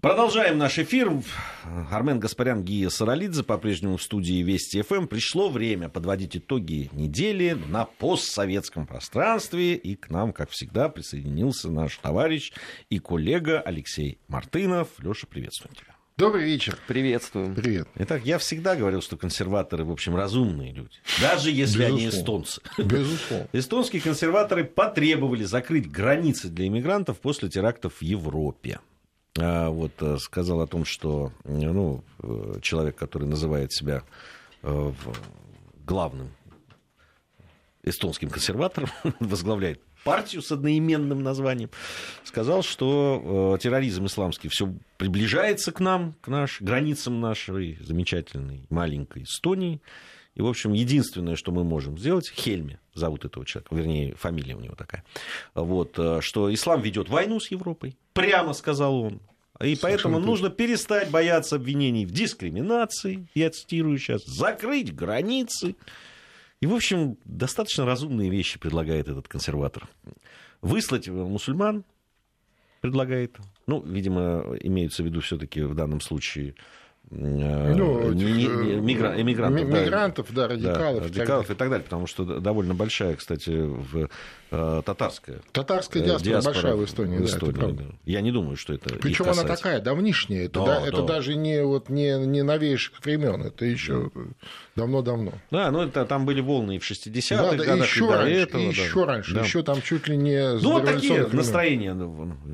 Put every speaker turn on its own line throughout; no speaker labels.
Продолжаем наш эфир. Армен Гаспарян, Гия Саралидзе по-прежнему в студии Вести ФМ. Пришло время подводить итоги недели на постсоветском пространстве. И к нам, как всегда, присоединился наш товарищ и коллега Алексей Мартынов. Леша, приветствую тебя.
Добрый вечер.
Приветствую.
Привет. Итак, я всегда говорил, что консерваторы, в общем, разумные люди. Даже если Безусловно. они эстонцы.
Безусловно.
Эстонские консерваторы потребовали закрыть границы для иммигрантов после терактов в Европе. А, вот, э, сказал о том, что ну, э, человек, который называет себя э, главным эстонским консерватором, возглавляет партию с одноименным названием, сказал, что терроризм исламский все приближается к нам, к наш, границам нашей замечательной маленькой Эстонии. И, в общем, единственное, что мы можем сделать, Хельме зовут этого человека, вернее, фамилия у него такая, вот, что ислам ведет войну с Европой, прямо сказал он. И Совершенно поэтому точно. нужно перестать бояться обвинений в дискриминации, я цитирую сейчас, закрыть границы. И, в общем, достаточно разумные вещи предлагает этот консерватор. Выслать мусульман предлагает. Ну, видимо, имеются в виду все-таки в данном случае
Э, ну, этих,
э, мигра, эмигрантов,
мигрантов, да, да радикалов.
Да, радикалов и так далее, потому что довольно большая, кстати, в, э, татарская.
Татарская диаспора, диаспора большая в Эстонии. В
Эстонии да, да. Я не думаю, что это.
Причем она такая давнишняя. Это, да, да, это даже не, вот, не, не новейших времен, это еще давно-давно.
Да, ну это там были волны и в 60-х да, да,
годах, еще и раньше, этого. И да. еще раньше, да. еще там чуть ли не
Ну, вот такие времен. настроения.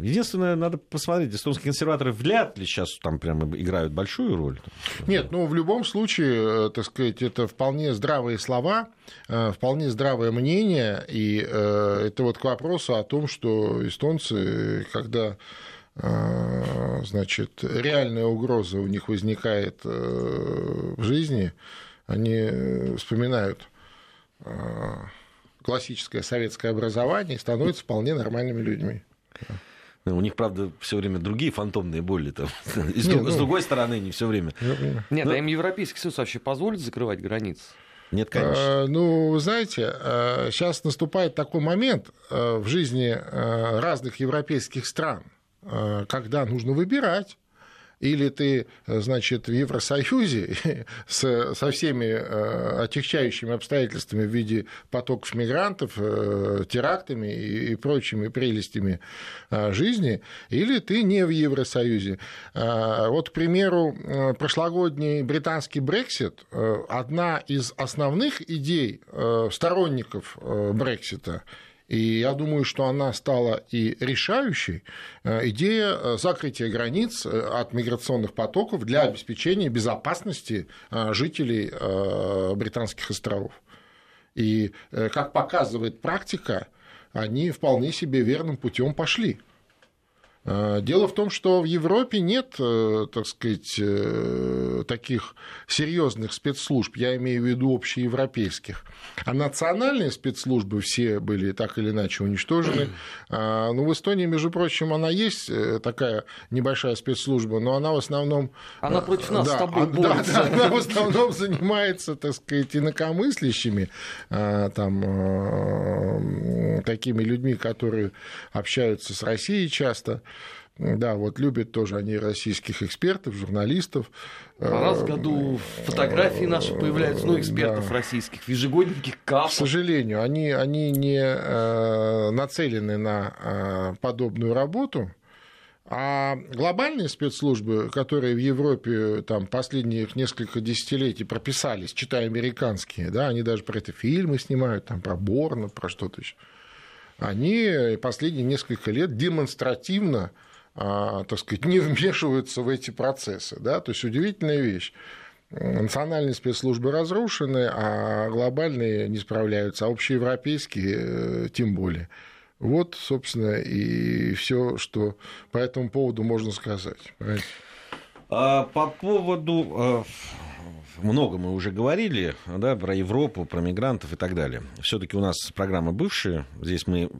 Единственное, надо посмотреть, эстонские консерваторы вряд ли сейчас там прямо играют большую роль.
Нет, ну, в любом случае, э, так сказать, это вполне здравые слова, э, вполне здравое мнение, и э, это вот к вопросу о том, что эстонцы, когда значит, реальная угроза у них возникает в жизни, они вспоминают классическое советское образование и становятся вполне нормальными людьми.
У них, правда, все время другие фантомные боли. Там. И с, ну... с другой стороны, не все время.
Нет, Но... а им Европейский Союз вообще позволит закрывать границы?
Нет, конечно.
А, ну, вы знаете, сейчас наступает такой момент в жизни разных европейских стран, когда нужно выбирать или ты, значит, в Евросоюзе с, со всеми э, отягчающими обстоятельствами в виде потоков мигрантов, э, терактами и, и прочими прелестями э, жизни, или ты не в Евросоюзе. Вот, к примеру, прошлогодний британский Брексит, одна из основных идей сторонников Брексита – и я думаю, что она стала и решающей. Э, идея э, закрытия границ э, от миграционных потоков для обеспечения безопасности жителей Британских островов. И, как показывает практика, они вполне себе верным путем пошли. Дело в том, что в Европе нет, так сказать, таких серьезных спецслужб, я имею в виду общеевропейских. А национальные спецслужбы все были так или иначе уничтожены. А, ну, в Эстонии, между прочим, она есть такая небольшая спецслужба, но она в основном...
Она против нас да, с тобой
борется. Да, да, она в основном занимается, так сказать, инакомыслящими, там, такими людьми, которые общаются с Россией часто. Да, вот любят тоже они российских экспертов, журналистов.
Раз в году фотографии наши появляются, ну, экспертов да. российских, в ежегодниках КАП.
К сожалению, они, они не э, нацелены на э, подобную работу. А глобальные спецслужбы, которые в Европе там, последних несколько десятилетий прописались, читая американские, да, они даже про это фильмы снимают, там, про Борна, про что-то еще, они последние несколько лет демонстративно а, так сказать, не вмешиваются в эти процессы. Да? То есть удивительная вещь. Национальные спецслужбы разрушены, а глобальные не справляются, а общеевропейские э, тем более. Вот, собственно, и все, что по этому поводу можно сказать.
А по поводу а, много мы уже говорили да, про Европу, про мигрантов и так далее. Все-таки у нас программа бывшая. Здесь мы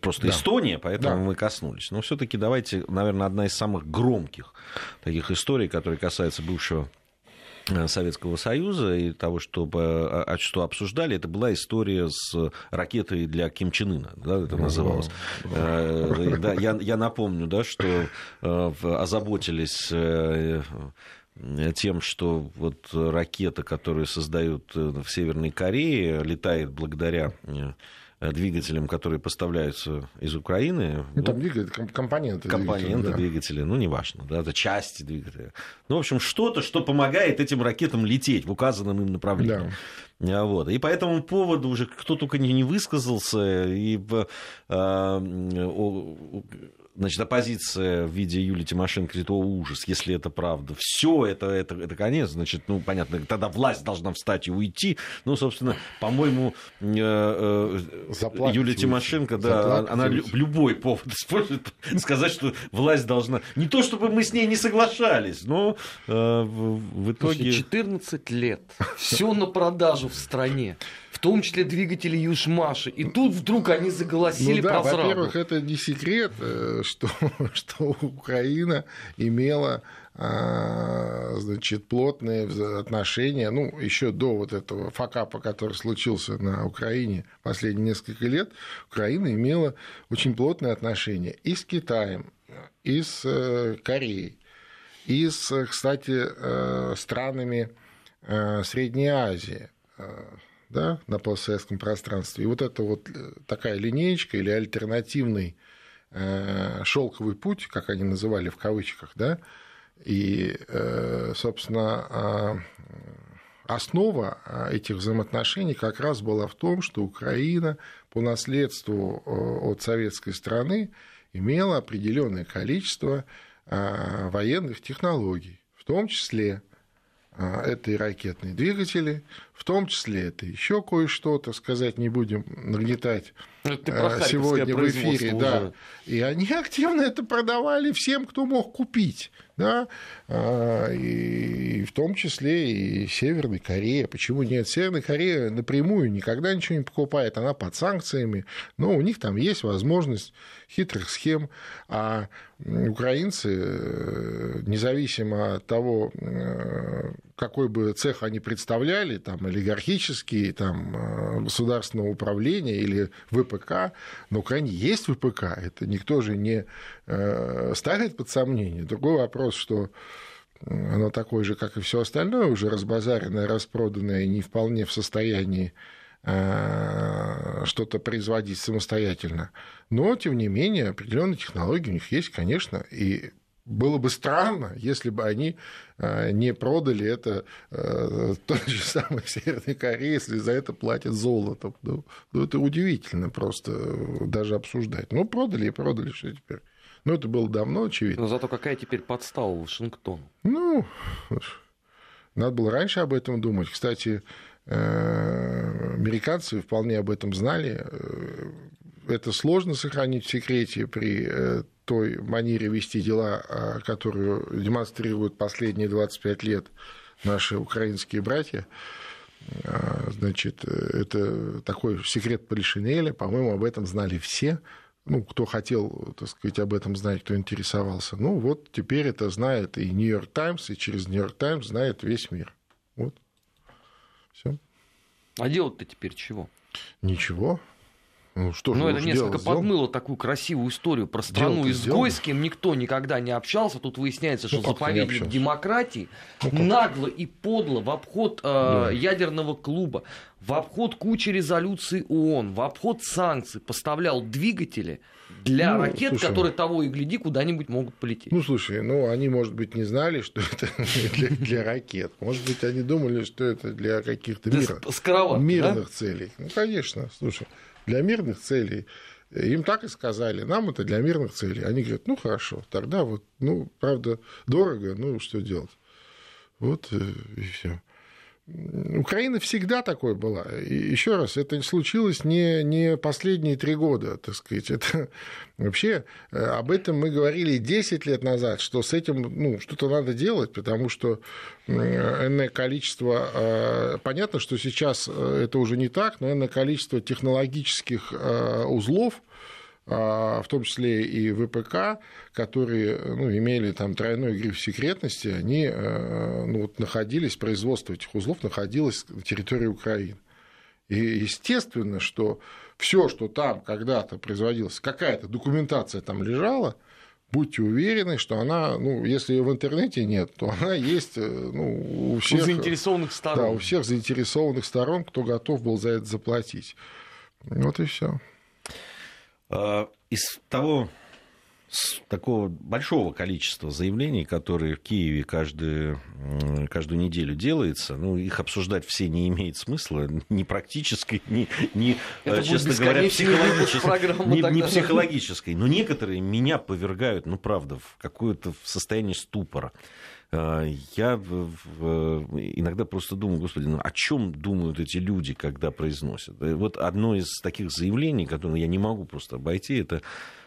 просто да. Эстония, поэтому да. мы коснулись. Но все-таки давайте, наверное, одна из самых громких таких историй, которая касается бывшего Э, Советского Союза и того, что, а, что обсуждали, это была история с ракетой для Ким Чен Ына, да, это называлось. Э, да, я, я напомню, да, что э, озаботились тем, что вот ракета, которую создают в Северной Корее, летает благодаря Э, двигателям, которые поставляются из Украины.
Ну, там двигатели, компоненты.
Компоненты двигателя, двигателя ну, неважно, да, это части двигателя. Ну, в общем, что-то, что помогает этим ракетам лететь в указанном им направлении. Да. А, вот. И по этому поводу уже кто только не высказался, и э, значит, оппозиция в виде Юлии Тимошенко говорит, о, ужас, если это правда. Все, это, это, это конец, значит, ну, понятно, тогда власть должна встать и уйти. Ну, собственно, по-моему, э, э, Юлия Тимошенко, да, она любой повод использует, сказать, что власть должна... Не то, чтобы мы с ней не соглашались, но э, в итоге...
14 лет, все на продажу в стране том числе двигатели Южмаши. И тут вдруг они заголосили ну, да, про
Во-первых, это не секрет, э, что, что Украина имела а, значит, плотные отношения, ну, еще до вот этого факапа, который случился на Украине последние несколько лет, Украина имела очень плотные отношения и с Китаем, и с э, Кореей, и с, кстати, э, странами Средней Азии да, на постсоветском пространстве. И вот это вот э, такая линеечка или альтернативный э, шелковый путь, как они называли в кавычках, да, и, э, собственно, а, основа а, этих взаимоотношений как раз была в том, что Украина по наследству от советской страны имела определенное количество а, военных технологий, в том числе это и ракетные двигатели, в том числе это еще кое-что, так сказать, не будем нагнетать ну, сегодня в эфире. Да. И они активно это продавали всем, кто мог купить. Да? А, и в том числе и Северной Корея. Почему нет? Северная Корея напрямую никогда ничего не покупает, она под санкциями, но у них там есть возможность хитрых схем, а украинцы, э, независимо от того, э, какой бы цех они представляли, там, олигархический, там, э, государственного управления или ВПК, на Украине есть ВПК, это никто же не э, ставит под сомнение. Другой вопрос, что оно такое же, как и все остальное, уже разбазаренное, распроданное, не вполне в состоянии э, что-то производить самостоятельно. Но, тем не менее, определенные технологии у них есть, конечно, и было бы странно, если бы они э, не продали это э, той же самой Северной Корее, если за это платят золотом. Ну, ну, это удивительно просто э, даже обсуждать. Ну, продали и продали, что теперь. Ну, это было давно очевидно.
Но зато какая теперь подстава Вашингтону?
Ну, надо было раньше об этом думать. Кстати, американцы вполне об этом знали. Это сложно сохранить в секрете при той манере вести дела, а, которую демонстрируют последние 25 лет наши украинские братья. А, значит, это такой секрет Полишинеля, по-моему, об этом знали все. Ну, кто хотел, так сказать, об этом знать, кто интересовался. Ну, вот теперь это знает и Нью-Йорк Таймс, и через Нью-Йорк Таймс знает весь мир. Вот. Все.
А делать-то теперь чего?
Ничего.
Ну, что ну, это несколько делать? подмыло такую красивую историю про страну изгой, с кем никто никогда не общался. Тут выясняется, что ну, заповедник демократии ну, нагло и подло в обход э, да. ядерного клуба, в обход кучи резолюций ООН, в обход санкций поставлял двигатели для ну, ракет, слушай, которые того и гляди куда-нибудь могут полететь.
Ну, слушай, ну, они, может быть, не знали, что это для, для ракет. Может быть, они думали, что это для каких-то мир... мирных да? целей. Ну, конечно, слушай для мирных целей. Им так и сказали, нам это для мирных целей. Они говорят, ну хорошо, тогда вот, ну, правда, дорого, ну что делать. Вот э, и все. Украина всегда такой была. И еще раз, это случилось не, не последние три года, так сказать. Это вообще э, об этом мы говорили 10 лет назад, что с этим ну, что-то надо делать, потому что энное количество, э, понятно, что сейчас э, это уже не так, но энное количество технологических узлов, в том числе и ВПК, которые ну, имели там тройной гриф секретности, они э, ну, вот, находились, производство этих узлов находилось на территории Украины. И естественно, что все, что там когда-то производилось, какая-то документация там лежала, будьте уверены, что она, ну, если ее в интернете нет, то она есть э, ну, у всех... У
заинтересованных сторон.
Да, у всех заинтересованных сторон, кто готов был за это заплатить. Вот и все.
А, из того такого большого количества заявлений, которые в Киеве каждую, каждую неделю делается, ну, их обсуждать все не имеет смысла, ни практической, ни, ни
Это честно говоря,
психологической. Не, не психологической. Но некоторые меня повергают, ну, правда, в какое-то состояние ступора. А, я иногда просто думаю, господи, ну о чем думают эти люди, когда произносят? Вот одно из таких заявлений, которое я не могу просто обойти, это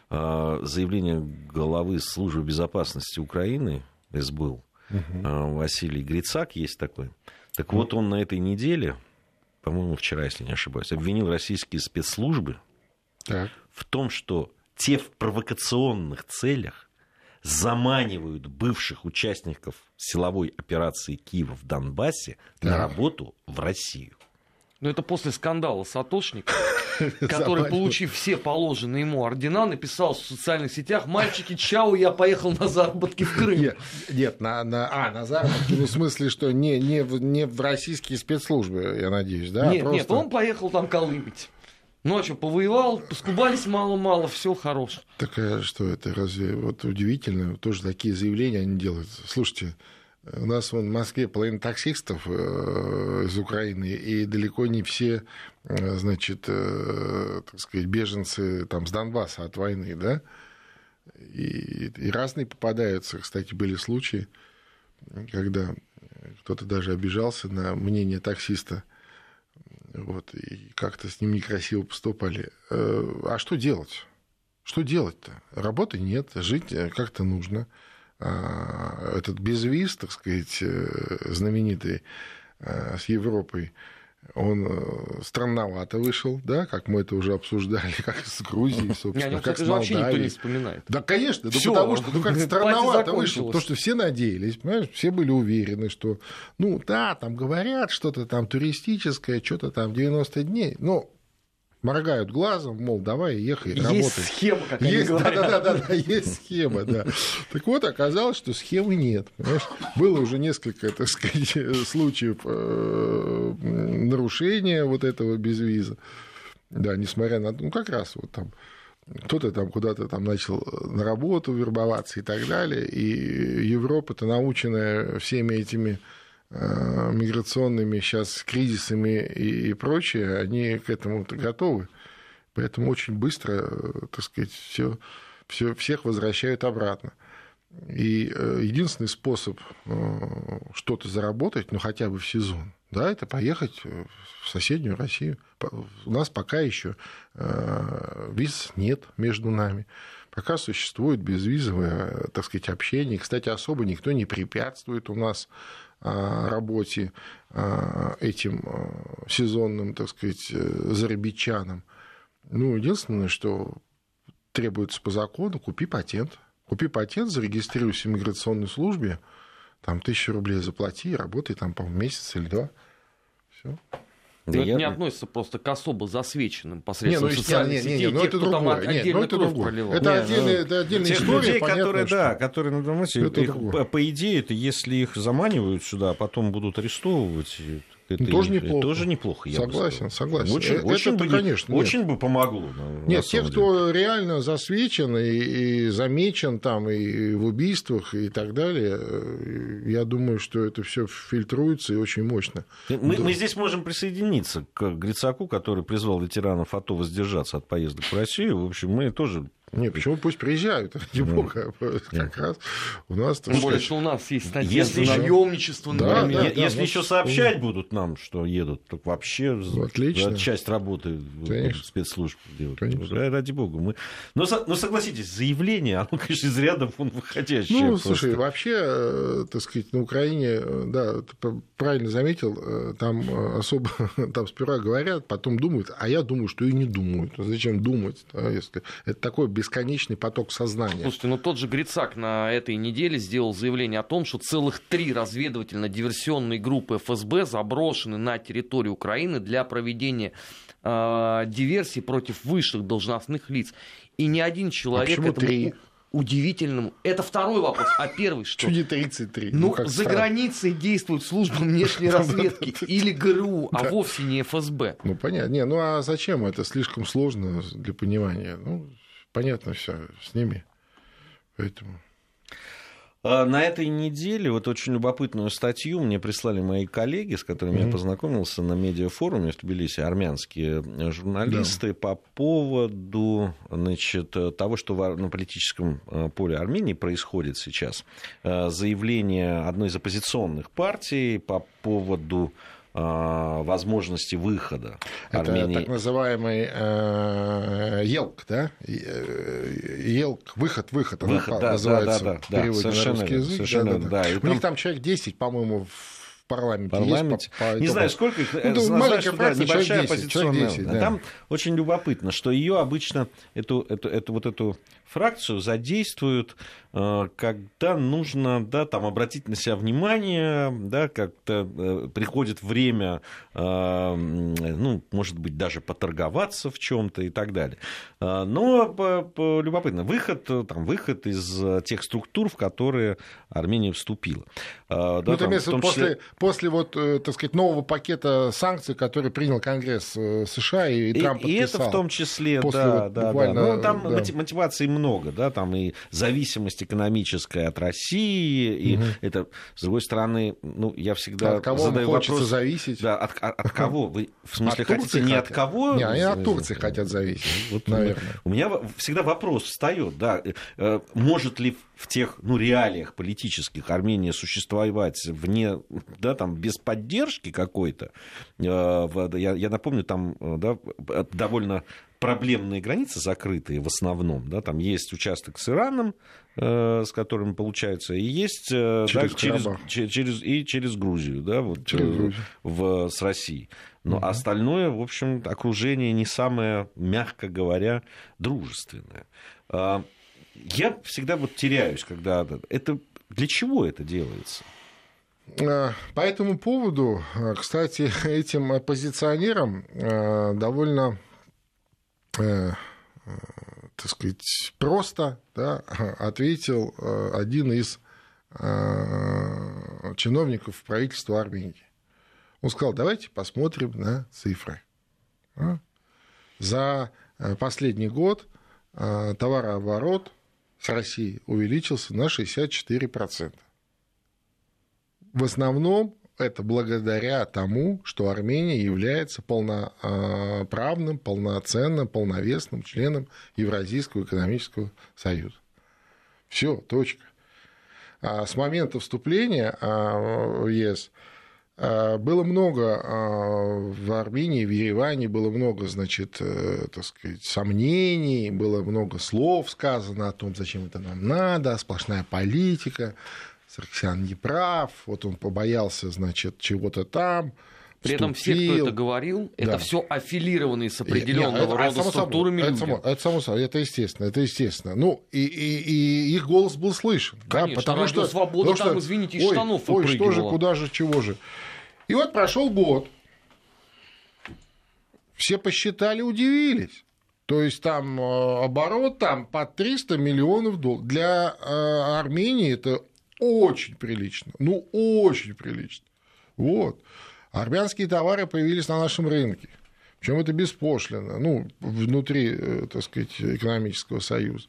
а, заявление главы службы безопасности Украины, СБУ, угу. Василий Грицак есть такой. Так вот, он на этой неделе, по-моему, вчера, если не ошибаюсь, обвинил российские спецслужбы так. в том, что те в провокационных целях заманивают бывших участников силовой операции Киева в Донбассе так. на работу в Россию.
Но это после скандала Сатошник, который, получив все положенные ему ордена, написал в социальных сетях «Мальчики, чау, я поехал на заработки в Крым».
Нет, нет на, на, а, на заработки, ну, в смысле, что не, не, в, не в российские спецслужбы, я надеюсь, да?
Нет, Просто... нет, он поехал там колымить. Ночью повоевал, поскубались мало-мало, все хорошо.
Так а что это, разве вот удивительно, тоже такие заявления они делают. Слушайте, у нас вон, в Москве половина таксистов э, из Украины, и далеко не все, э, значит, э, так сказать, беженцы там, с Донбасса от войны, да? И, и разные попадаются. Кстати, были случаи, когда кто-то даже обижался на мнение таксиста, вот, и как-то с ним некрасиво поступали. А что делать? Что делать-то? Работы нет, жить как-то нужно. А, этот безвиз, так сказать, э, знаменитый э, с Европой, он э, странновато вышел, да, как мы это уже обсуждали, как с Грузией, собственно, не, как с Молдавией. вообще никто
не вспоминает.
Да, конечно, ну, потому что ну, как странновато вышел, то, что все надеялись, понимаешь, все были уверены, что, ну, да, там говорят что-то там туристическое, что-то там 90 дней, но моргают глазом, мол, давай ехай, есть работай.
Есть схема, как есть, они
говорят. Да, да, да, да, есть схема, да. Так вот, оказалось, что схемы нет. Понимаешь? Было уже несколько, так сказать, случаев э, нарушения вот этого безвиза. Да, несмотря на... Ну, как раз вот там кто-то там куда-то там начал на работу вербоваться и так далее, и Европа-то наученная всеми этими Э, миграционными сейчас кризисами и, прочее, они к этому готовы. Поэтому очень быстро, э, так сказать, все, все, всех возвращают обратно. И э, единственный способ что-то заработать, ну хотя бы в сезон, да, это поехать в соседнюю Россию. У нас пока еще виз нет между нами. Пока существует безвизовое, так сказать, общение. Кстати, особо никто не препятствует у нас работе а, этим а, сезонным, так сказать, э, зарабичанам. Ну, единственное, что требуется по закону, купи патент. Купи патент, зарегистрируйся в миграционной службе, там тысячу рублей заплати, работай там, по месяц или два. Все.
Да это я... не относится просто к особо засвеченным посредством не, ну, социальных
не, не, не, ну, это другое. Там нет, ну, это другое. Проливал. Это, не, отдельная, ну, это отдельная
тех
история,
людей, понятно, которые, что... да, которые, ну, думаете, их, по идее, это если их заманивают сюда, а потом будут арестовывать,
это ну, тоже неплохо.
Тоже неплохо, я
Согласен, согласен.
Очень, это, очень, бы, конечно, очень бы помогло.
Нет, те, кто реально засвечен и, и замечен там и в убийствах и так далее, э, я думаю, что это все фильтруется и очень мощно.
Мы, да. мы здесь можем присоединиться к Грицаку, который призвал ветеранов АТО воздержаться от поездок в Россию. В общем, мы тоже
Не, почему пусть приезжают, ради ну, бога. Как раз у нас...
Тем более, что у нас есть статья если наемничество,
да, да, Если еще сообщать будут нам, что едут, так вообще Отлично. часть работы спецслужб делают. Ради бога. Мы... Но, но согласитесь, заявление, оно, конечно, из ряда вон выходящее.
Ну, слушай, вообще, э, так сказать, на Украине, да, ты правильно заметил, э, там особо, там сперва говорят, потом думают, а я думаю, что и не думают. Зачем думать, если это такой бесконечный поток сознания.
Слушайте, ну тот же Грицак на этой неделе сделал заявление о том, что целых три разведывательно-диверсионные группы ФСБ заброшены на территорию Украины для проведения э, диверсий против высших должностных лиц. И ни один человек... А
почему этому... три?
удивительному. Это второй вопрос. А первый что?
Чуди 33.
Ну, ну за странно. границей действует служба внешней разведки или ГРУ, а вовсе не ФСБ.
Ну, понятно. Не, ну а зачем это? Слишком сложно для понимания. Ну, понятно все с ними. Поэтому...
А, на этой неделе вот очень любопытную статью мне прислали мои коллеги, с которыми mm-hmm. я познакомился на медиафоруме в Тбилиси, армянские журналисты, да. по поводу значит, того, что на политическом э, поле Армении происходит сейчас. Э, заявление одной из оппозиционных партий по поводу возможности выхода
Это Армении. так называемый э, ЕЛК, да? Э, ЕЛК, выход, выход,
выход да, называется да, да, да, да, совершенно, на язык. Совершенно, да, да. Да.
У там... них там человек 10, по-моему, в парламенте.
парламенте. Есть, по, по, не знаю, сколько их. Ну, знаю, что, да, небольшая 10, оппозиционная. 10, да. Там очень любопытно, что ее обычно, эту, эту, эту, вот эту фракцию задействуют Э, когда нужно да, там, обратить на себя внимание, да, как-то э, приходит время, э, ну, может быть, даже поторговаться в чем-то и так далее. Но по, по, любопытно, выход, там, выход из тех структур, в которые Армения вступила.
Да, ну, это место после, числе... после вот, так сказать, нового пакета санкций, который принял Конгресс США и, и Трамп.
И это в том числе, да, вот да, буквально, да. Ну, там да. мотиваций много, да, там и зависимость экономическая от России, и угу. это, с другой стороны, ну, я всегда
от кого задаю вопрос... зависеть?
Да, от, от, от кого? Вы, в смысле, от хотите не хотят. от кого?
Не, они от Турции хотят зависеть, вот, наверное.
У меня всегда вопрос встает, да, э, может ли в тех ну, реалиях политических Армения существовать вне, да, там, без поддержки какой-то. Э, я, я напомню, там э, да, довольно проблемные границы закрытые в основном. Да, там есть участок с Ираном, э, с которым получается, и есть через, да, через, через, и через Грузию, да, вот, через Грузию. В, с Россией. Но угу. остальное, в общем, окружение не самое, мягко говоря, дружественное. А, я всегда вот теряюсь, когда это для чего это делается?
А, по этому поводу, а, кстати, этим оппозиционерам а, довольно, э, так сказать, просто да, ответил один из чиновников правительства Армении. Он сказал, давайте посмотрим на цифры. За э, последний год товарооборот с Россией увеличился на 64%. В основном это благодаря тому, что Армения является полноправным, полноценным, полновесным членом Евразийского экономического союза. Все, точка. А с момента вступления а, в ЕС а, было много а, в Армении, в Ереване было много, значит, э, так сказать, сомнений, было много слов сказано о том, зачем это нам надо, сплошная политика, Саркисян не прав, вот он побоялся, значит, чего-то там,
при этом все, кто это говорил, да. это все аффилированные с определенного это, рода это, структурами
это само, это само собой, это естественно, это естественно. Ну, и, и, и их голос был слышен.
Конечно,
да, потому что
свобода потому там, что, извините, из
ой,
штанов
Ой, что же, куда же, чего же. И вот прошел год. Все посчитали, удивились. То есть там э, оборот там по 300 миллионов долларов. Для э, Армении это очень прилично. Ну, очень прилично. Вот. Армянские товары появились на нашем рынке. Причем это беспошлино, ну, внутри, э, так сказать, экономического союза.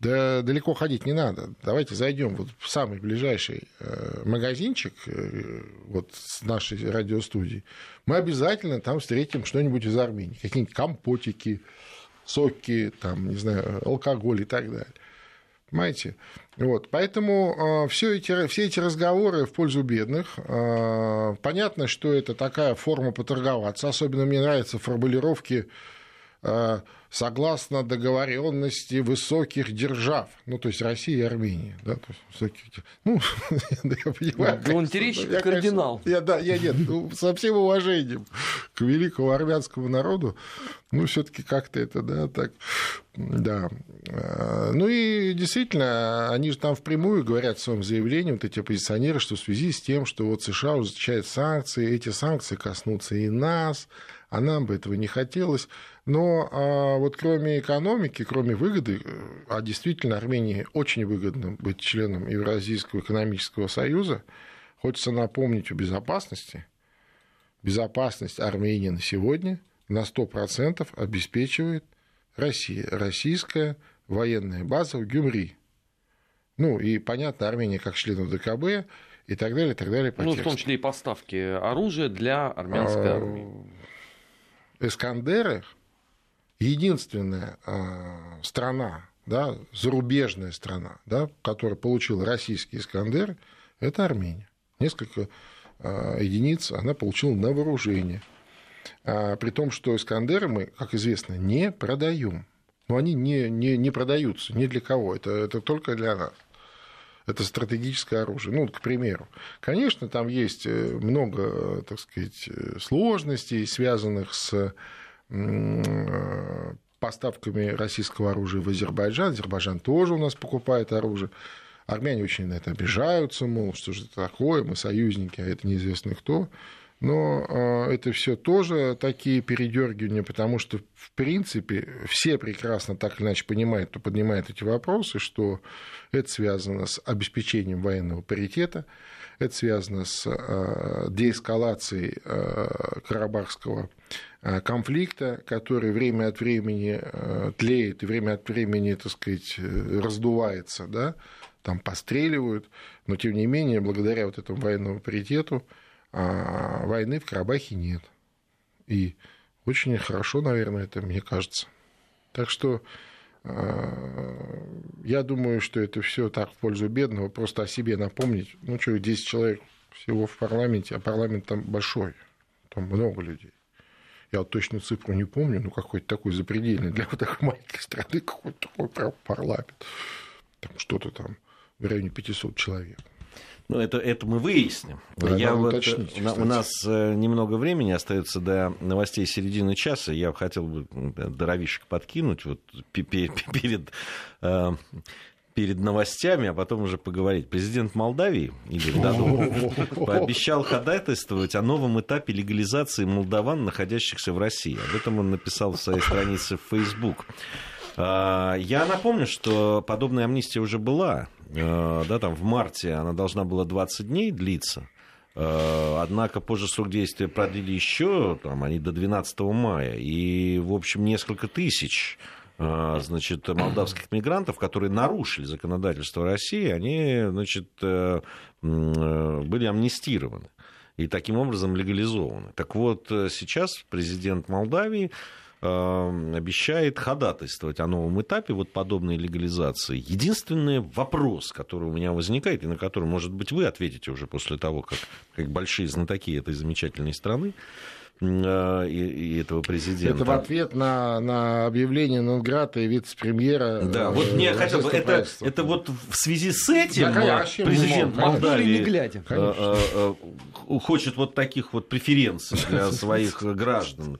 Да далеко ходить не надо. Давайте зайдем вот в самый ближайший э, магазинчик э, вот с нашей радиостудии. Мы обязательно там встретим что-нибудь из Армении. Какие-нибудь компотики, соки, там, не знаю, алкоголь и так далее. Понимаете? Вот, поэтому э, все, эти, все эти разговоры в пользу бедных, э, понятно, что это такая форма поторговаться. Особенно мне нравятся формулировки согласно договоренности высоких держав, ну, то есть России и Армении, да, то есть высоких, ну,
я понимаю. Галантерейщик я, кардинал.
Я, да, я нет, ну, со всем уважением к великому армянскому народу, ну, все таки как-то это, да, так, да. А, ну, и действительно, они же там впрямую говорят в своем заявлении, вот эти оппозиционеры, что в связи с тем, что вот США ужесточают санкции, эти санкции коснутся и нас, а нам бы этого не хотелось. Но а, вот кроме экономики, кроме выгоды, а действительно Армении очень выгодно быть членом Евразийского экономического союза, хочется напомнить о безопасности. Безопасность Армении на сегодня на 100% обеспечивает Россия, российская военная база в Гюмри. Ну и понятно, Армения как член ДКБ и так далее, и так далее.
По ну, тексту. в том числе и поставки оружия для армянской а, армии.
Эскандеры единственная а, страна, да, зарубежная страна, да, которая получила российский Искандер, это Армения. Несколько а, единиц она получила на вооружение. А, при том, что Искандеры мы, как известно, не продаем. Но они не, не, не продаются ни для кого. Это, это только для нас. Это стратегическое оружие. Ну, к примеру. Конечно, там есть э, много, так сказать, э, сложностей, связанных с поставками российского оружия в Азербайджан. Азербайджан тоже у нас покупает оружие. Армяне очень на это обижаются, мол, что же это такое, мы союзники, а это неизвестно кто. Но а, это все тоже такие передергивания, потому что, в принципе, все прекрасно так или иначе понимают, кто поднимает эти вопросы, что это связано с обеспечением военного паритета, это связано с а, деэскалацией а, Карабахского конфликта, который время от времени тлеет и время от времени, так сказать, раздувается, да, там постреливают, но тем не менее, благодаря вот этому военному паритету, войны в Карабахе нет. И очень хорошо, наверное, это мне кажется. Так что я думаю, что это все так в пользу бедного, просто о себе напомнить. Ну что, 10 человек всего в парламенте, а парламент там большой, там много людей. Я вот точную цифру не помню, но какой-то такой запредельный для вот такой маленькой страны какой-то такой парламент. Там что-то там в районе 500 человек.
Ну, это, это мы выясним. Да, я вот, уточнить, у, у нас э, немного времени остается до новостей середины часа. Я хотел бы дровишек подкинуть вот перед э, перед новостями, а потом уже поговорить. Президент Молдавии Игорь Дадон пообещал ходатайствовать о новом этапе легализации молдаван, находящихся в России. Об этом он написал в своей странице в Facebook. А, я напомню, что подобная амнистия уже была. А, да, там в марте она должна была 20 дней длиться. А, однако позже срок действия продлили еще, там, они до 12 мая. И, в общем, несколько тысяч значит, молдавских мигрантов, которые нарушили законодательство России, они значит, э, были амнистированы и таким образом легализованы. Так вот, э, сейчас президент Молдавии обещает ходатайствовать о новом этапе вот подобной легализации. Единственный вопрос, который у меня возникает, и на который, может быть, вы ответите уже после того, как, как большие знатоки этой замечательной страны, э, и, и этого президента.
Это в ответ на, на объявление Нонграта и вице-премьера.
Да, э, вот мне хотел бы, это, это вот в связи с этим да, президент Молдавии не глядя. Э, хочет вот таких вот преференций для своих граждан.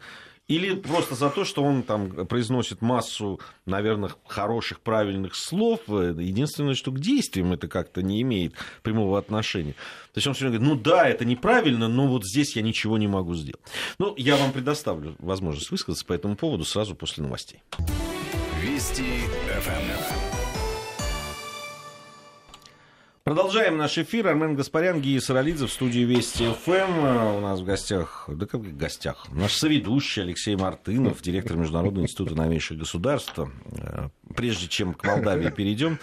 Или просто за то, что он там произносит массу, наверное, хороших, правильных слов. Единственное, что к действиям это как-то не имеет прямого отношения. То есть он все время говорит, ну да, это неправильно, но вот здесь я ничего не могу сделать. Ну, я вам предоставлю возможность высказаться по этому поводу сразу после новостей. Вести ФМ. Продолжаем наш эфир. Армен Гаспарян, Гия Саралидзе в студии Вести ФМ. У нас в гостях, да как в гостях, наш соведущий Алексей Мартынов, директор Международного института новейших государств. Прежде чем к Молдавии перейдем,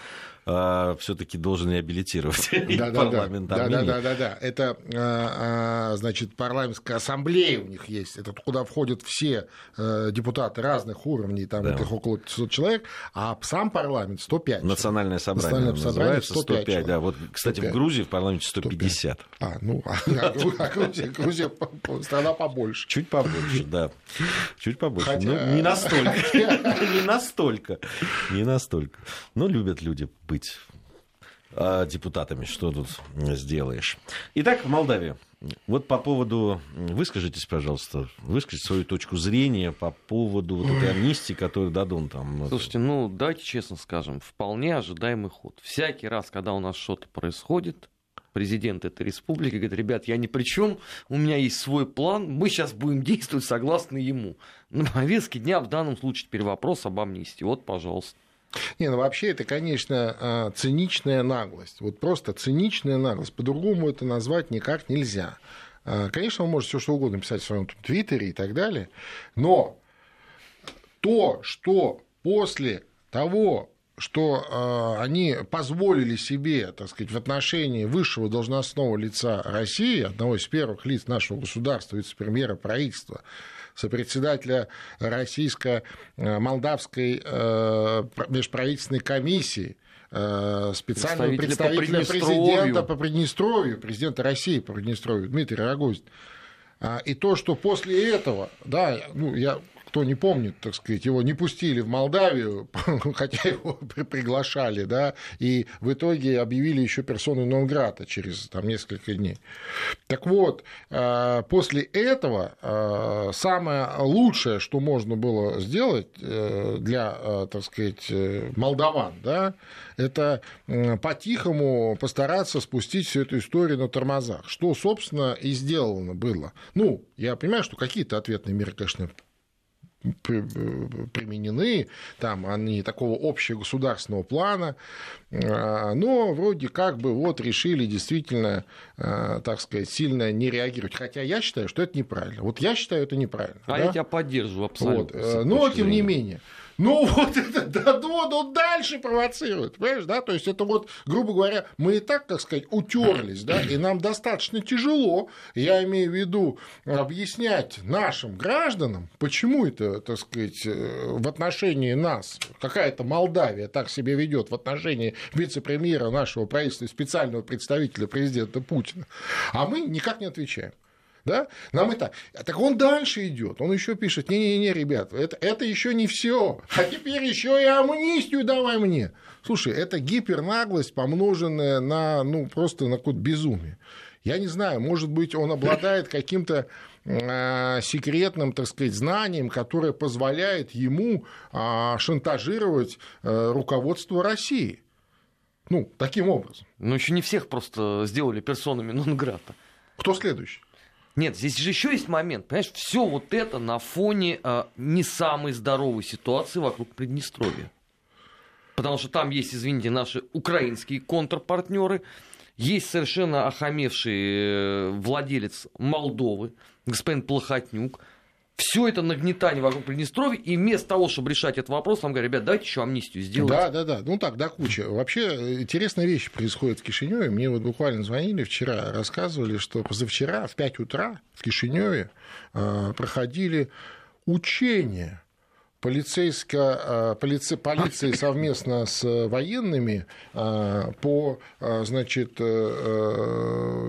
а, все-таки должен реабилитировать
да, парламент да, да, да, да, да. Это, а, а, значит, парламентская ассамблея у них есть. Это куда входят все э, депутаты разных уровней, там да. их около 500 человек, а сам парламент 105.
Национальное собрание Национальное собрание 105, 105 да. Вот, кстати, 105. в Грузии в парламенте 150. 105.
А, ну, а Грузия, Грузия страна побольше.
Чуть побольше, да. Чуть побольше. Хотя... Ну, не настолько. Не настолько. Не настолько. Но любят люди быть а, депутатами. Что тут сделаешь? Итак, в Молдавии. Вот по поводу... Выскажитесь, пожалуйста, выскажите свою точку зрения по поводу вот этой амнистии, которую дадут там.
Слушайте, ну, давайте честно скажем, вполне ожидаемый ход. Всякий раз, когда у нас что-то происходит, президент этой республики говорит, ребят, я ни при чем, у меня есть свой план, мы сейчас будем действовать согласно ему. На повестке дня в данном случае теперь вопрос об амнистии. Вот, пожалуйста.
Не, ну вообще это, конечно, а, циничная наглость. Вот просто циничная наглость. По-другому это назвать никак нельзя. А, конечно, он может все что угодно писать в своем твиттере и так далее, но то, что после того, что э, они позволили себе, так сказать, в отношении высшего должностного лица России, одного из первых лиц нашего государства, вице-премьера правительства, сопредседателя российско-молдавской э, межправительственной комиссии, э, специального представителя, представителя по президента по Приднестровью, президента России по Приднестровью, Дмитрий Рогозин. А, и то, что после этого, да, ну, я кто не помнит, так сказать, его не пустили в Молдавию, хотя его приглашали, да, и в итоге объявили еще персону Нонграта через там, несколько дней. Так вот, э, после этого э, самое лучшее, что можно было сделать э, для, так сказать, молдаван, да, это по-тихому постараться спустить всю эту историю на тормозах, что, собственно, и сделано было. Ну, я понимаю, что какие-то ответные меры, конечно, применены, там они такого общего государственного плана, а, но вроде как бы вот решили действительно, а, так сказать, сильно не реагировать. Хотя я считаю, что это неправильно. Вот я считаю, это неправильно.
А да? я тебя поддерживаю абсолютно.
Вот. Но, тем не менее, ну, вот это да, ну, ну, дальше провоцирует, понимаешь, да? То есть это вот, грубо говоря, мы и так, так сказать, утерлись, да, и нам достаточно тяжело, я имею в виду, объяснять нашим гражданам, почему это, так сказать, э, в отношении нас какая-то Молдавия так себя ведет в отношении вице-премьера нашего правительства специального представителя президента Путина, а мы никак не отвечаем. Да? Нам это. Так он дальше идет. Он еще пишет: не-не-не, ребят, это, это еще не все. А теперь еще и амнистию давай мне. Слушай, это гипернаглость, помноженная на ну, просто на какое-то безумие. Я не знаю, может быть, он обладает каким-то э, секретным, так сказать, знанием, которое позволяет ему э, шантажировать э, руководство России. Ну, таким образом.
Но еще не всех просто сделали персонами нон-грата.
Кто следующий?
Нет, здесь же еще есть момент, понимаешь, все вот это на фоне э, не самой здоровой ситуации вокруг Приднестровья. Потому что там есть, извините, наши украинские контрпартнеры, есть совершенно охамевший э, владелец Молдовы, господин Плохотнюк, все это нагнетание вокруг Приднестровья, и вместо того, чтобы решать этот вопрос, нам говорят, ребят, давайте еще амнистию сделаем.
Да, да, да. Ну так, да, куча. Вообще э, интересная вещь происходит в Кишиневе. Мне вот буквально звонили вчера, рассказывали, что позавчера в 5 утра в Кишиневе э, проходили учения полицейская, э, полиция, полиция совместно с военными по значит,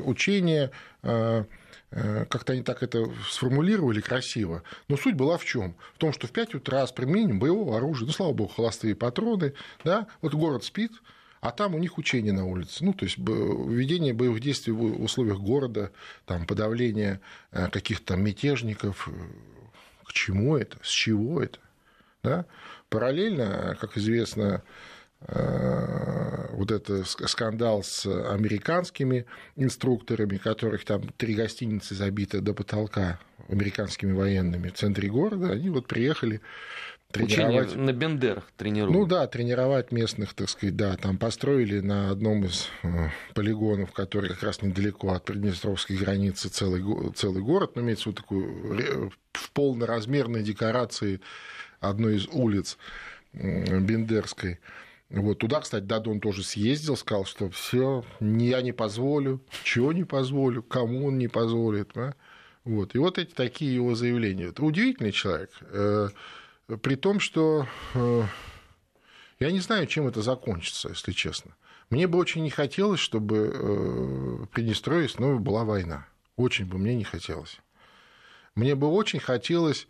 учения Э, как-то они так это сформулировали красиво. Но суть была в чем? В том, что в 5 утра с применением боевого оружия, ну, слава богу, холостые патроны, да, вот город спит, а там у них учение на улице. Ну, то есть ведение боевых действий в условиях города, там, подавление э, каких-то мятежников. Э, к чему это? С чего это? Да? Параллельно, как известно, Э, вот это скандал с американскими инструкторами, которых там три гостиницы забиты до потолка американскими военными в центре города, они вот приехали
тренировать... Учение на Бендерах тренируют.
Ну да, тренировать местных, так сказать, да, там построили на одном из э, полигонов, который как раз недалеко от Приднестровской границы целый, целый город, но имеется вот такую в полноразмерной декорации одной из улиц Бендерской. Вот туда, кстати, Дадон тоже съездил, сказал, что все, я не позволю, чего не позволю, кому он не позволит. Да? Вот. И вот эти такие его заявления. Это удивительный человек. Э, при том, что э, я не знаю, чем это закончится, если честно. Мне бы очень не хотелось, чтобы в Приднестровье снова была война. Очень бы мне не хотелось. Мне бы очень хотелось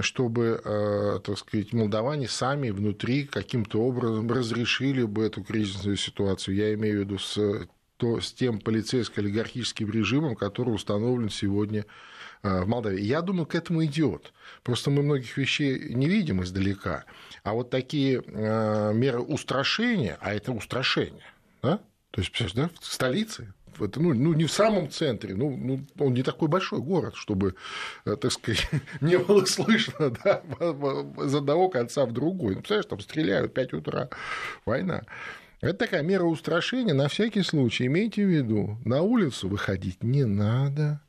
чтобы, э, так сказать, молдаване сами внутри каким-то образом разрешили бы эту кризисную ситуацию. Я имею в виду с, то, с тем полицейско-олигархическим режимом, который установлен сегодня э, в Молдавии. Я думаю, к этому идет. Просто мы многих вещей не видим издалека. А вот такие э, меры устрашения, а это устрашение, да? То есть, да, в столице это, ну, ну, не в самом центре, ну, ну, он не такой большой город, чтобы, э, так сказать, не было слышно да, из одного конца в другой. Ну, представляешь, там стреляют в 5 утра, война. Это такая мера устрашения, на всякий случай, имейте в виду, на улицу выходить не надо,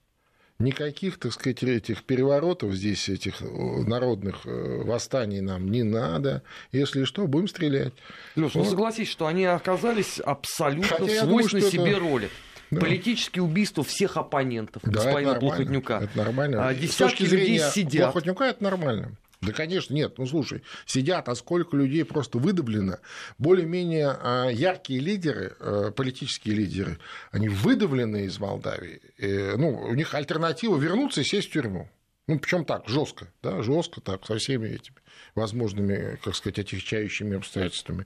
никаких, так сказать, этих переворотов здесь, этих э, народных э, восстаний нам не надо. Если что, будем стрелять.
Леш, ну вот. ну согласись, что они оказались абсолютно Хотя в свойственной себе это... роли. Да. Политические убийства всех оппонентов да, господина Плохотнюка.
Это нормально.
А, десятки людей сидят.
Плохотнюка это нормально. Да, конечно, нет. Ну, слушай, сидят, а сколько людей просто выдавлено. Более-менее а, яркие лидеры, а, политические лидеры, они выдавлены из Молдавии. Ну, у них альтернатива вернуться и сесть в тюрьму. Ну, причем так, жестко, да, жестко так, со всеми этими возможными, как сказать, отягчающими обстоятельствами.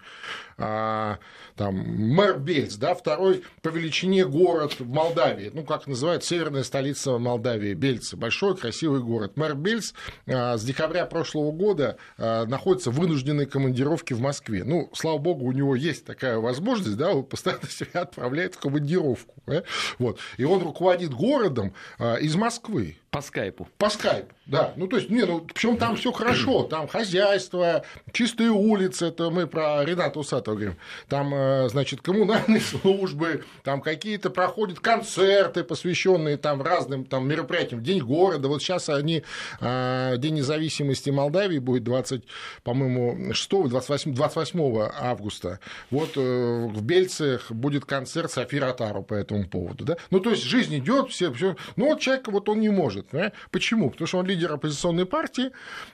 А, там, мэр Бельц, да, второй по величине город в Молдавии, ну, как называют, северная столица Молдавии, Бельцы, большой красивый город. Мэр Бельц а, с декабря прошлого года а, находится в вынужденной командировке в Москве. Ну, слава богу, у него есть такая возможность, да, он постоянно себя отправляет в командировку. Да? Вот. И он руководит городом а, из Москвы.
По скайпу.
По скайпу, да. Ну, то есть, не, ну, причем там все хорошо, там хозяйство, чистые улицы, это мы про Рената Усатова говорим. Там, э, значит, коммунальные службы, там какие-то проходят концерты, посвященные там разным там мероприятиям, День города. Вот сейчас они, э, День независимости Молдавии будет 20, по-моему, 6 28, 28 августа. Вот э, в Бельцах будет концерт Софи Ротару по этому поводу. Да? Ну, то есть, жизнь идет, все, все. Ну, вот человек, вот он не может. Да? Почему? Потому что он лидер оппозиционной партии,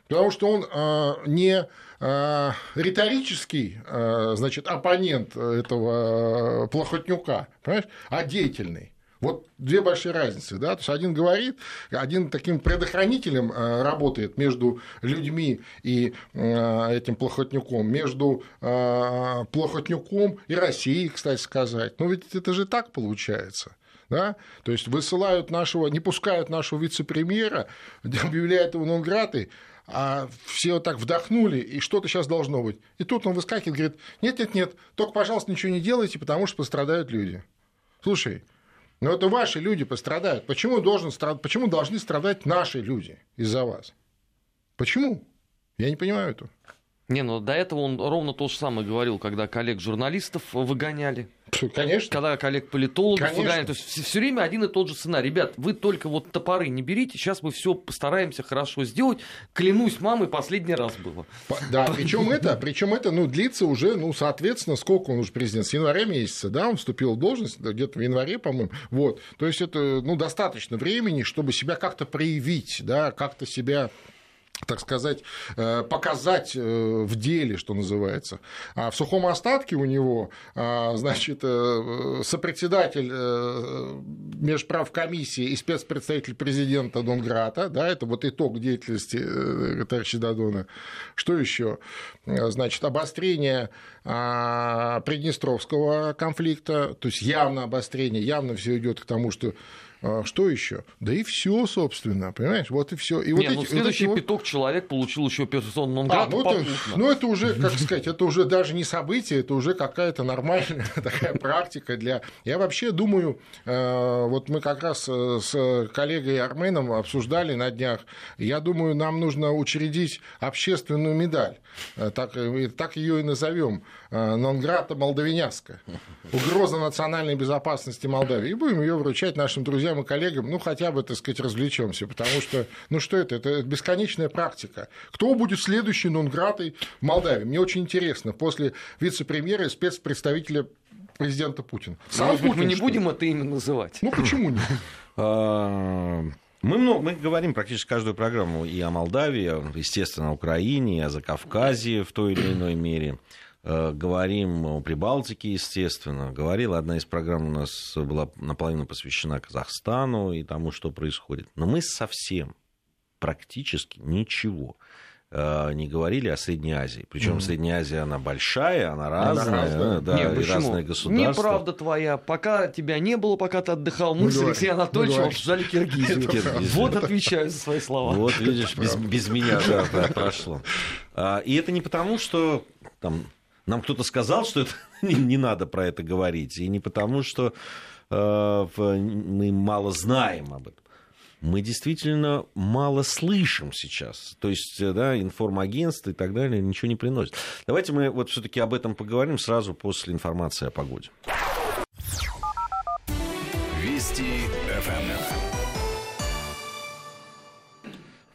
потому что он а, не а, риторический значит, оппонент этого Плохотнюка, понимаешь? а деятельный. Вот две большие разницы. Да? То есть один говорит, один таким предохранителем работает между людьми и этим Плохотнюком, между Плохотнюком и Россией, кстати сказать. Но ведь это же так получается да? то есть высылают нашего, не пускают нашего вице-премьера, объявляют его Нонграты, а все вот так вдохнули, и что-то сейчас должно быть. И тут он выскакивает, говорит, нет-нет-нет, только, пожалуйста, ничего не делайте, потому что пострадают люди. Слушай, ну это ваши люди пострадают. Почему, должен, почему должны страдать наши люди из-за вас? Почему? Я не понимаю этого.
Не, ну до этого он ровно то же самое говорил, когда коллег-журналистов выгоняли.
Конечно.
Когда коллег-политологов выгоняли. То есть все время один и тот же сценарий. Ребят, вы только вот топоры не берите, сейчас мы все постараемся хорошо сделать. Клянусь, мамой последний раз было.
Да, причем это, причем это, ну, длится уже, ну, соответственно, сколько он уже президент, с января месяца, да, он вступил в должность, где-то в январе, по-моему, вот. То есть это, ну, достаточно времени, чтобы себя как-то проявить, да, как-то себя так сказать, э, показать э, в деле, что называется. А в сухом остатке у него, а, значит, э, сопредседатель межправкомиссии и спецпредставитель президента Донграта, да, это вот итог деятельности товарища Дадона. Что еще? Значит, обострение Приднестровского конфликта, то есть явно обострение, явно все идет к тому, что а что еще? Да и все, собственно, понимаешь? Вот и все. И
вот Не, эти, ну, следующий вот эти пяток вот... человек получил еще персон нон
а, ну, это, ну, это уже, как сказать, это уже даже не событие, это уже какая-то нормальная такая практика для. Я вообще думаю, э, вот мы как раз с коллегой Арменом обсуждали на днях. Я думаю, нам нужно учредить общественную медаль. Так, так ее и назовем. Нонграта Молдавиняска. Угроза национальной безопасности Молдавии. И будем ее вручать нашим друзьям и коллегам, ну, хотя бы, так сказать, развлечемся. Потому что, ну, что это? Это бесконечная практика. Кто будет следующий Нонгратой в Молдавии? Мне очень интересно. После вице-премьера и спецпредставителя президента Путина.
Сам Может Путин, мы не будем это имя называть?
Ну, почему нет?
А, мы, много, мы говорим практически каждую программу и о Молдавии, естественно, о Украине, и о Закавказье в той или иной мере. Э, говорим о Прибалтике, естественно. Говорила, одна из программ у нас была наполовину посвящена Казахстану и тому, что происходит. Но мы совсем практически ничего Э, не говорили о Средней Азии. Причем mm-hmm. Средняя Азия, она большая, она разная, она да,
Нет, и разные государства. Неправда твоя. Пока тебя не было, пока ты отдыхал, мы ну, с Алексеем Анатольевичем обсуждали Киргизию. Вот отвечаю за свои слова.
Вот видишь, без, без меня да, прошло. А, и это не потому, что там, нам кто-то сказал, что это, не, не надо про это говорить, и не потому, что э, мы мало знаем об этом мы действительно мало слышим сейчас. То есть, э, да, информагентство и так далее ничего не приносит. Давайте мы вот все-таки об этом поговорим сразу после информации о погоде. Вести ФМ.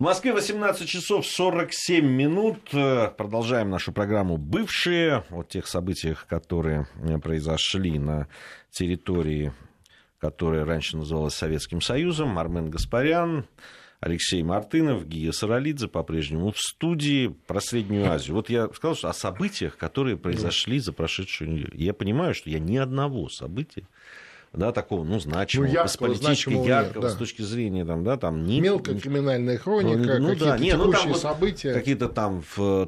В Москве 18 часов 47 минут. Э, продолжаем нашу программу «Бывшие» о тех событиях, которые э, произошли на территории которая раньше называлась Советским Союзом, Армен Гаспарян, Алексей Мартынов, Гия Саралидзе по-прежнему в студии про Среднюю Азию. Вот я сказал, что о событиях, которые произошли за прошедшую неделю. Я понимаю, что я ни одного события да, такого, ну, значимого, ну, яркого, политически яркого нет, да. с точки зрения, там, да, там...
Ни... Мелкая криминальная хроника, ну, какие-то да, нет, ну, там события.
Какие-то там в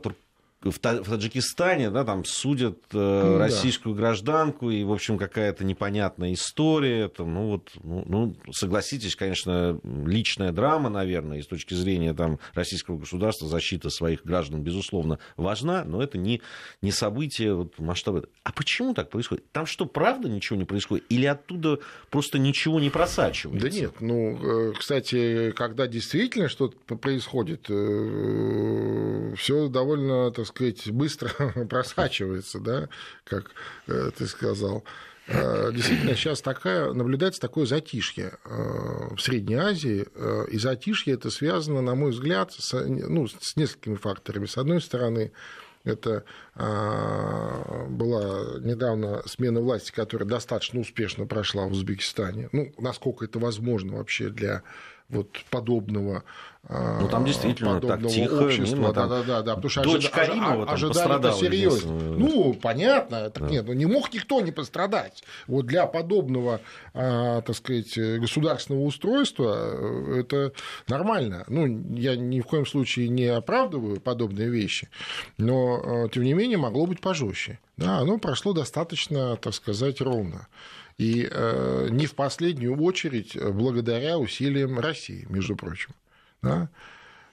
в Таджикистане, да, там судят э, ну, российскую да. гражданку, и, в общем, какая-то непонятная история. Это, ну, вот, ну, ну, согласитесь, конечно, личная драма, наверное, и с точки зрения там, российского государства защита своих граждан, безусловно, важна, но это не, не событие вот, масштаба. А почему так происходит? Там что, правда ничего не происходит? Или оттуда просто ничего не просачивается?
Да нет, ну, э, кстати, когда действительно что-то происходит, э, все довольно, так сказать, быстро просачивается, да, как э, ты сказал. Э, действительно, сейчас такая, наблюдается такое затишье э, в Средней Азии, и затишье это связано, на мой взгляд, с, ну, с несколькими факторами. С одной стороны, это была недавно смена власти, которая достаточно успешно прошла в Узбекистане. Ну, насколько это возможно вообще для вот подобного
ну, там действительно так тихо,
общества. Мимо, там... Да, да, да, да, потому что Дочь ожида... Каримова ожидали это серьезно. Ну, понятно, так да. нет, ну, не мог никто не пострадать. Вот для подобного, а, так сказать, государственного устройства э, это нормально. Ну, я ни в коем случае не оправдываю подобные вещи, но, э, тем не менее, могло быть пожестче. Да, оно прошло достаточно, так сказать, ровно. И э, не в последнюю очередь благодаря усилиям России, между прочим. Да?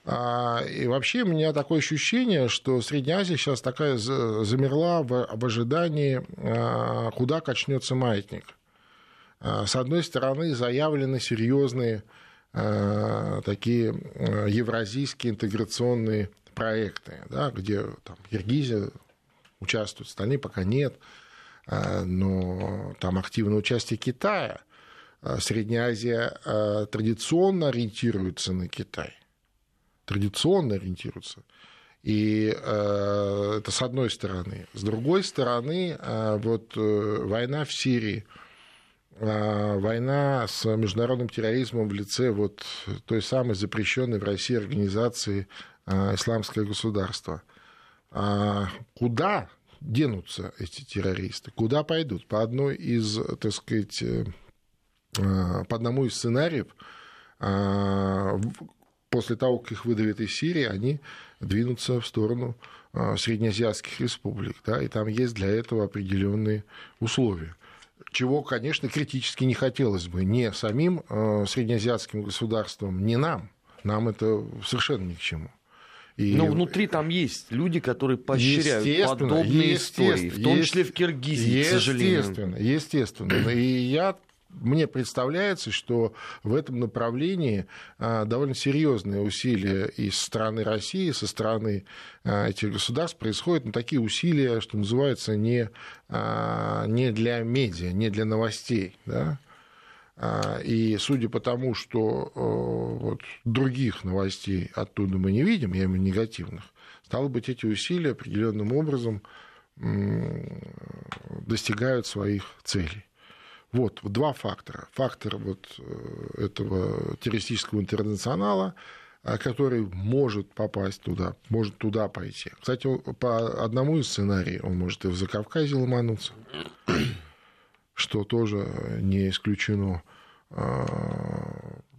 А, и вообще у меня такое ощущение, что Средняя Азия сейчас такая замерла в, в ожидании, а, куда качнется маятник. А, с одной стороны, заявлены серьезные такие евразийские интеграционные проекты, да, где там, Киргизия участвует, остальные пока нет, но там активное участие Китая – а, Средняя Азия а, традиционно ориентируется на Китай. Традиционно ориентируется. И а, это с одной стороны. С другой стороны, вот э, война в Сирии, война с международным терроризмом в лице вот той самой запрещенной в России организации «Исламское государство». Куда денутся эти террористы? Куда пойдут? По одной из, так сказать, э, Э, по одному из сценариев, э, после того, как их выдавят из Сирии, они двинутся в сторону среднеазиатских республик, да, и там есть для этого определенные условия. Чего, конечно, критически не хотелось бы ни самим среднеазиатским государствам, ни нам. Нам это совершенно ни к чему.
И... Но внутри там есть люди, которые поощряют подобные истории, в том числе в Киргизии,
к сожалению. Естественно, естественно. И я мне представляется, что в этом направлении а, довольно серьезные усилия и со стороны России, со стороны этих государств происходят, но такие усилия, что называется, не, а, не для медиа, не для новостей. Да? И судя по тому, что вот, других новостей оттуда мы не видим, я имею в виду негативных, стало быть, эти усилия определенным образом достигают своих целей. Вот два фактора. Фактор вот э, этого террористического интернационала, э, который может попасть туда, может туда пойти. Кстати, по одному из сценариев он может и в Закавказье ломануться, что тоже не исключено. Э,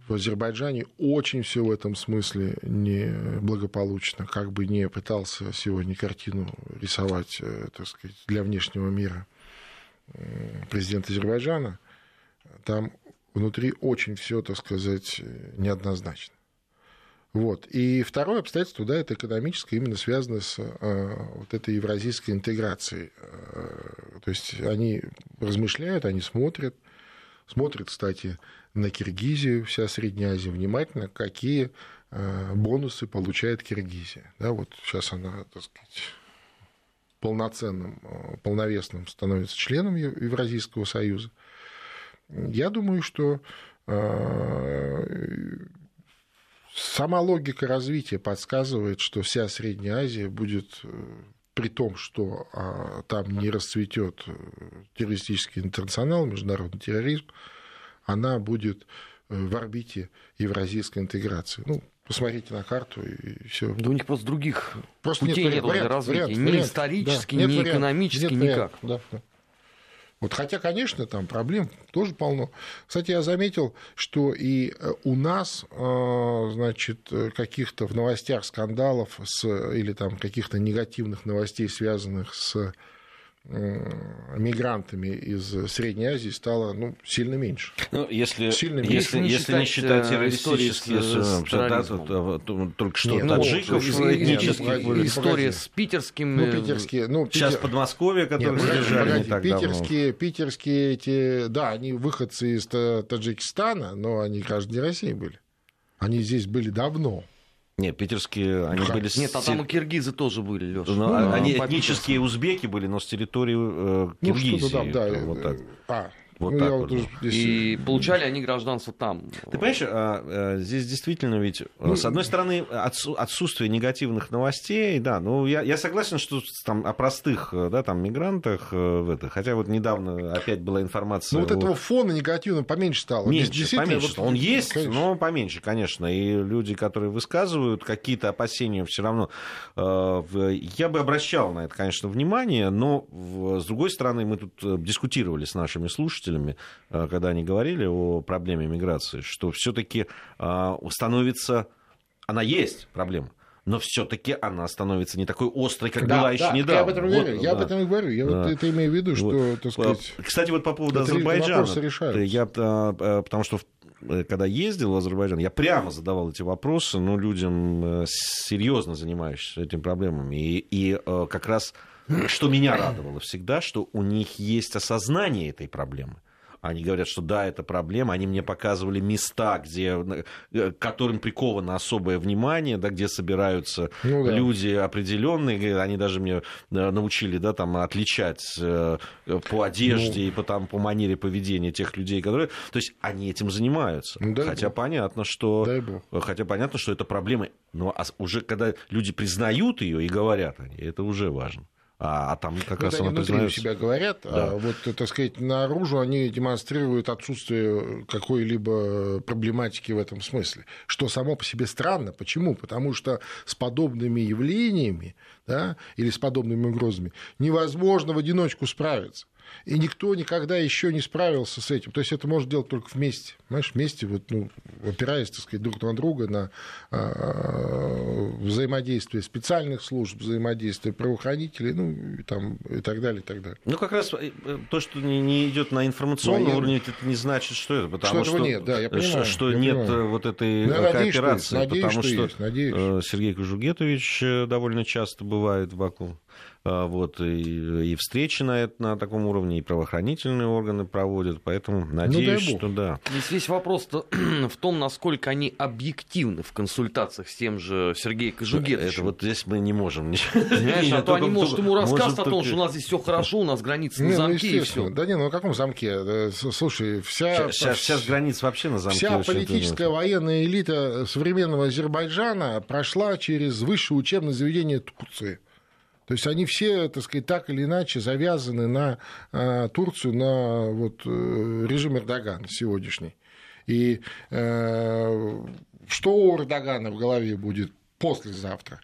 в Азербайджане очень все в этом смысле неблагополучно. Как бы не пытался сегодня картину рисовать так сказать, для внешнего мира президент Азербайджана, там внутри очень все, так сказать, неоднозначно. Вот. И второе обстоятельство, да, это экономическое, именно связано с э, вот этой евразийской интеграцией. Э, то есть они размышляют, они смотрят, смотрят, кстати, на Киргизию, вся Средняя Азия, внимательно, какие э, бонусы получает Киргизия. Да, вот сейчас она, так сказать, полноценным, э, полновесным становится членом Евразийского союза, я думаю, что э, сама логика развития подсказывает, что вся Средняя Азия будет э, при том, что а, там не расцветет террористический интернационал, международный терроризм, она будет в орбите евразийской интеграции. Ну, посмотрите на карту и все.
Да у них просто других просто путей нет, нет вариант, для развития. Вариант, ни вариант, исторически, да, ни вариант, экономически, нет никак.
да, да. Вот, хотя, конечно, там проблем тоже полно. Кстати, я заметил, что и э, у нас, э, значит, каких-то в новостях скандалов с, или там каких-то негативных новостей, связанных с мигрантами из Средней Азии стало ну, сильно меньше.
Ну, если, сильно меньше. если, если не считать террористические, с, да, то, то, то, только что Нет, таджиков
ну, этнических. Ну, история с питерским...
Ну, питерские, ну,
Питер... Сейчас Подмосковье, которые Нет, задержали погоди,
не так питерские, давно. питерские эти, да, они выходцы из Таджикистана, но они граждане России были. Они здесь были давно.
Нет, питерские, они были...
Нет, а там и киргизы тоже были, Леша.
Ну, ну, они этнические узбеки были, но с территории э, Киргизии. Ну,
да, да. Вот так. А,
вот ну, так вот. вот здесь... И получали они гражданство там.
Ты понимаешь, а, а, здесь действительно ведь, ну, с одной стороны, отсутствие негативных новостей, да, ну я, я согласен, что там о простых, да, там мигрантах, э, в это, хотя вот недавно опять была информация.
Ну вот о... этого фона негативного поменьше стало.
Меньше, поменьше. Вот... Он есть, конечно. но поменьше, конечно. И люди, которые высказывают какие-то опасения, все равно э, я бы обращал на это, конечно, внимание, но с другой стороны, мы тут э, дискутировали с нашими слушателями слушателями, э, когда они говорили о проблеме миграции, что все-таки э, становится, она есть проблема, но все-таки она становится не такой острой, как да, была да, еще недавно.
Я об этом, вот, я об этом и говорю. Я да. вот это имею в виду, что, вот. так сказать...
Кстати, вот по поводу Азербайджана. Я, э, потому что когда ездил в Азербайджан, я прямо задавал эти вопросы, ну, людям серьезно занимающимся этими проблемами. И, и как раз что меня радовало всегда, что у них есть осознание этой проблемы. Они говорят, что да, это проблема. Они мне показывали места, где, э, к которым приковано особое внимание, да, где собираются ну, да. люди определенные. Они даже мне э, научили да, там, отличать э, по одежде ну, и по, там, по манере поведения тех людей, которые. То есть они этим занимаются. Ну, хотя Бог. понятно, что. Хотя понятно, что это проблема. Но уже когда люди признают ее и говорят о ней, это уже важно а, а там как ну, раз
они внутри признается... себя говорят, а да. а вот, так сказать, наружу они демонстрируют отсутствие какой-либо проблематики в этом смысле, что само по себе странно. Почему? Потому что с подобными явлениями да, или с подобными угрозами невозможно в одиночку справиться. И никто никогда еще не справился с этим. То есть это можно делать только вместе. Понимаешь, вместе, вот, ну, опираясь, так сказать, друг на друга, на э, взаимодействие специальных служб, взаимодействие правоохранителей, ну, и, там, и так далее, и так далее.
Ну, как раз э, то, что не идет на информационном уровне, это не значит, что это. Потому что, что нет, да, я понимаю. Что я нет понимаю. вот этой ну, кооперации. Надеюсь, потому что, надеюсь, что, что Сергей Кожугетович довольно часто бывает в Баку А, вот, и, и встречи на, это, на таком уровне, и правоохранительные органы проводят, поэтому ну, надеюсь, ну, что да.
Здесь весь вопрос в том, насколько они объективны в консультациях с тем же Сергеем Кожугетовичем.
Это вот здесь мы не можем.
Понимаешь, а то они могут ему рассказывать о том, что у нас здесь все хорошо, у нас границы на ну, замке и все.
Да не, ну на каком замке? Слушай, вся...
Сейчас границ вообще на замке.
Вся политическая военная элита современного Азербайджана прошла через высшее учебное заведение Турции. То есть они все, так сказать, так или иначе завязаны на э, Турцию, на вот, э, режим Эрдогана сегодняшний. И э, что у Эрдогана в голове будет послезавтра?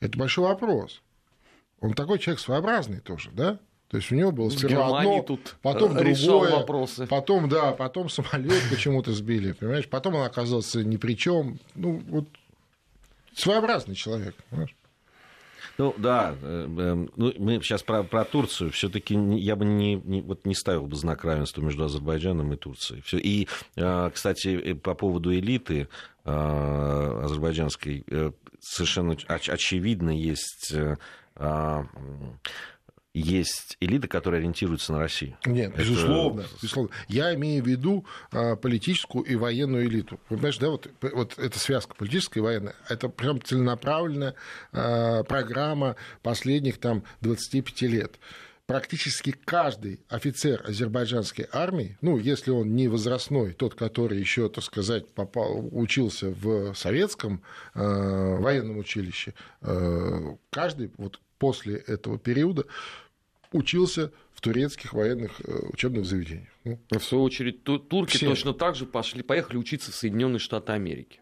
Это большой вопрос. Он такой человек своеобразный тоже, да? То есть у него было сперва одно, тут потом другое, вопросы. потом, да, потом самолет почему-то сбили, понимаешь? Потом он оказался ни при чем. Ну, вот своеобразный человек, понимаешь?
Ну да, э, эм, ну, мы сейчас про, про Турцию. Все-таки я бы не, не, вот не ставил бы знак равенства между Азербайджаном и Турцией. Все. И, э, кстати, по поводу элиты э, азербайджанской совершенно очевидно есть есть элита, которая ориентируется на Россию.
Нет, это... безусловно, безусловно. Я имею в виду а, политическую и военную элиту. Вы понимаете, да, вот, вот эта связка политическая и военная, это прям целенаправленная а, программа последних там 25 лет практически каждый офицер азербайджанской армии, ну, если он не возрастной, тот, который еще, так сказать, попал, учился в советском э, военном училище, э, каждый вот после этого периода учился в турецких военных э, учебных заведениях.
Ну, в свою очередь, турки все. точно так же пошли, поехали учиться в Соединенные Штаты Америки.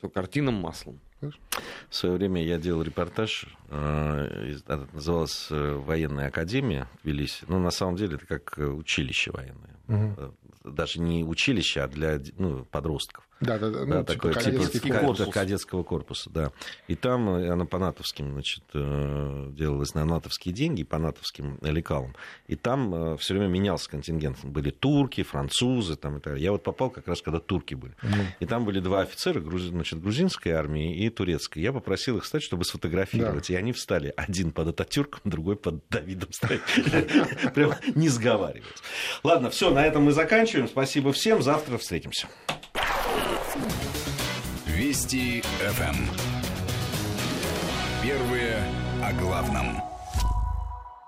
По картинам маслом.
В свое время я делал репортаж, э, это называлось э, «Военная академия» в Тбилиси. Ну, на самом деле, это как училище военное. Угу даже не училище, а для ну, подростков.
Да, да, да. Ну,
такой, типа, кадетский типа, корпус. кадетского корпуса, да. И там э, она по натовским, значит, э, делалась на натовские деньги, по натовским лекалам. И там э, все время менялся контингент. Были турки, французы, там и так далее. Я вот попал как раз, когда турки были. Mm. И там были два офицера, значит, грузинской армии и турецкой. Я попросил их встать, чтобы сфотографировать. Да. И они встали. Один под Ататюрком, другой под Давидом стоит. Прям не сговариваясь. Ладно, все, на этом мы заканчиваем. Спасибо всем. Завтра встретимся.
Вести ФМ. Первые о главном.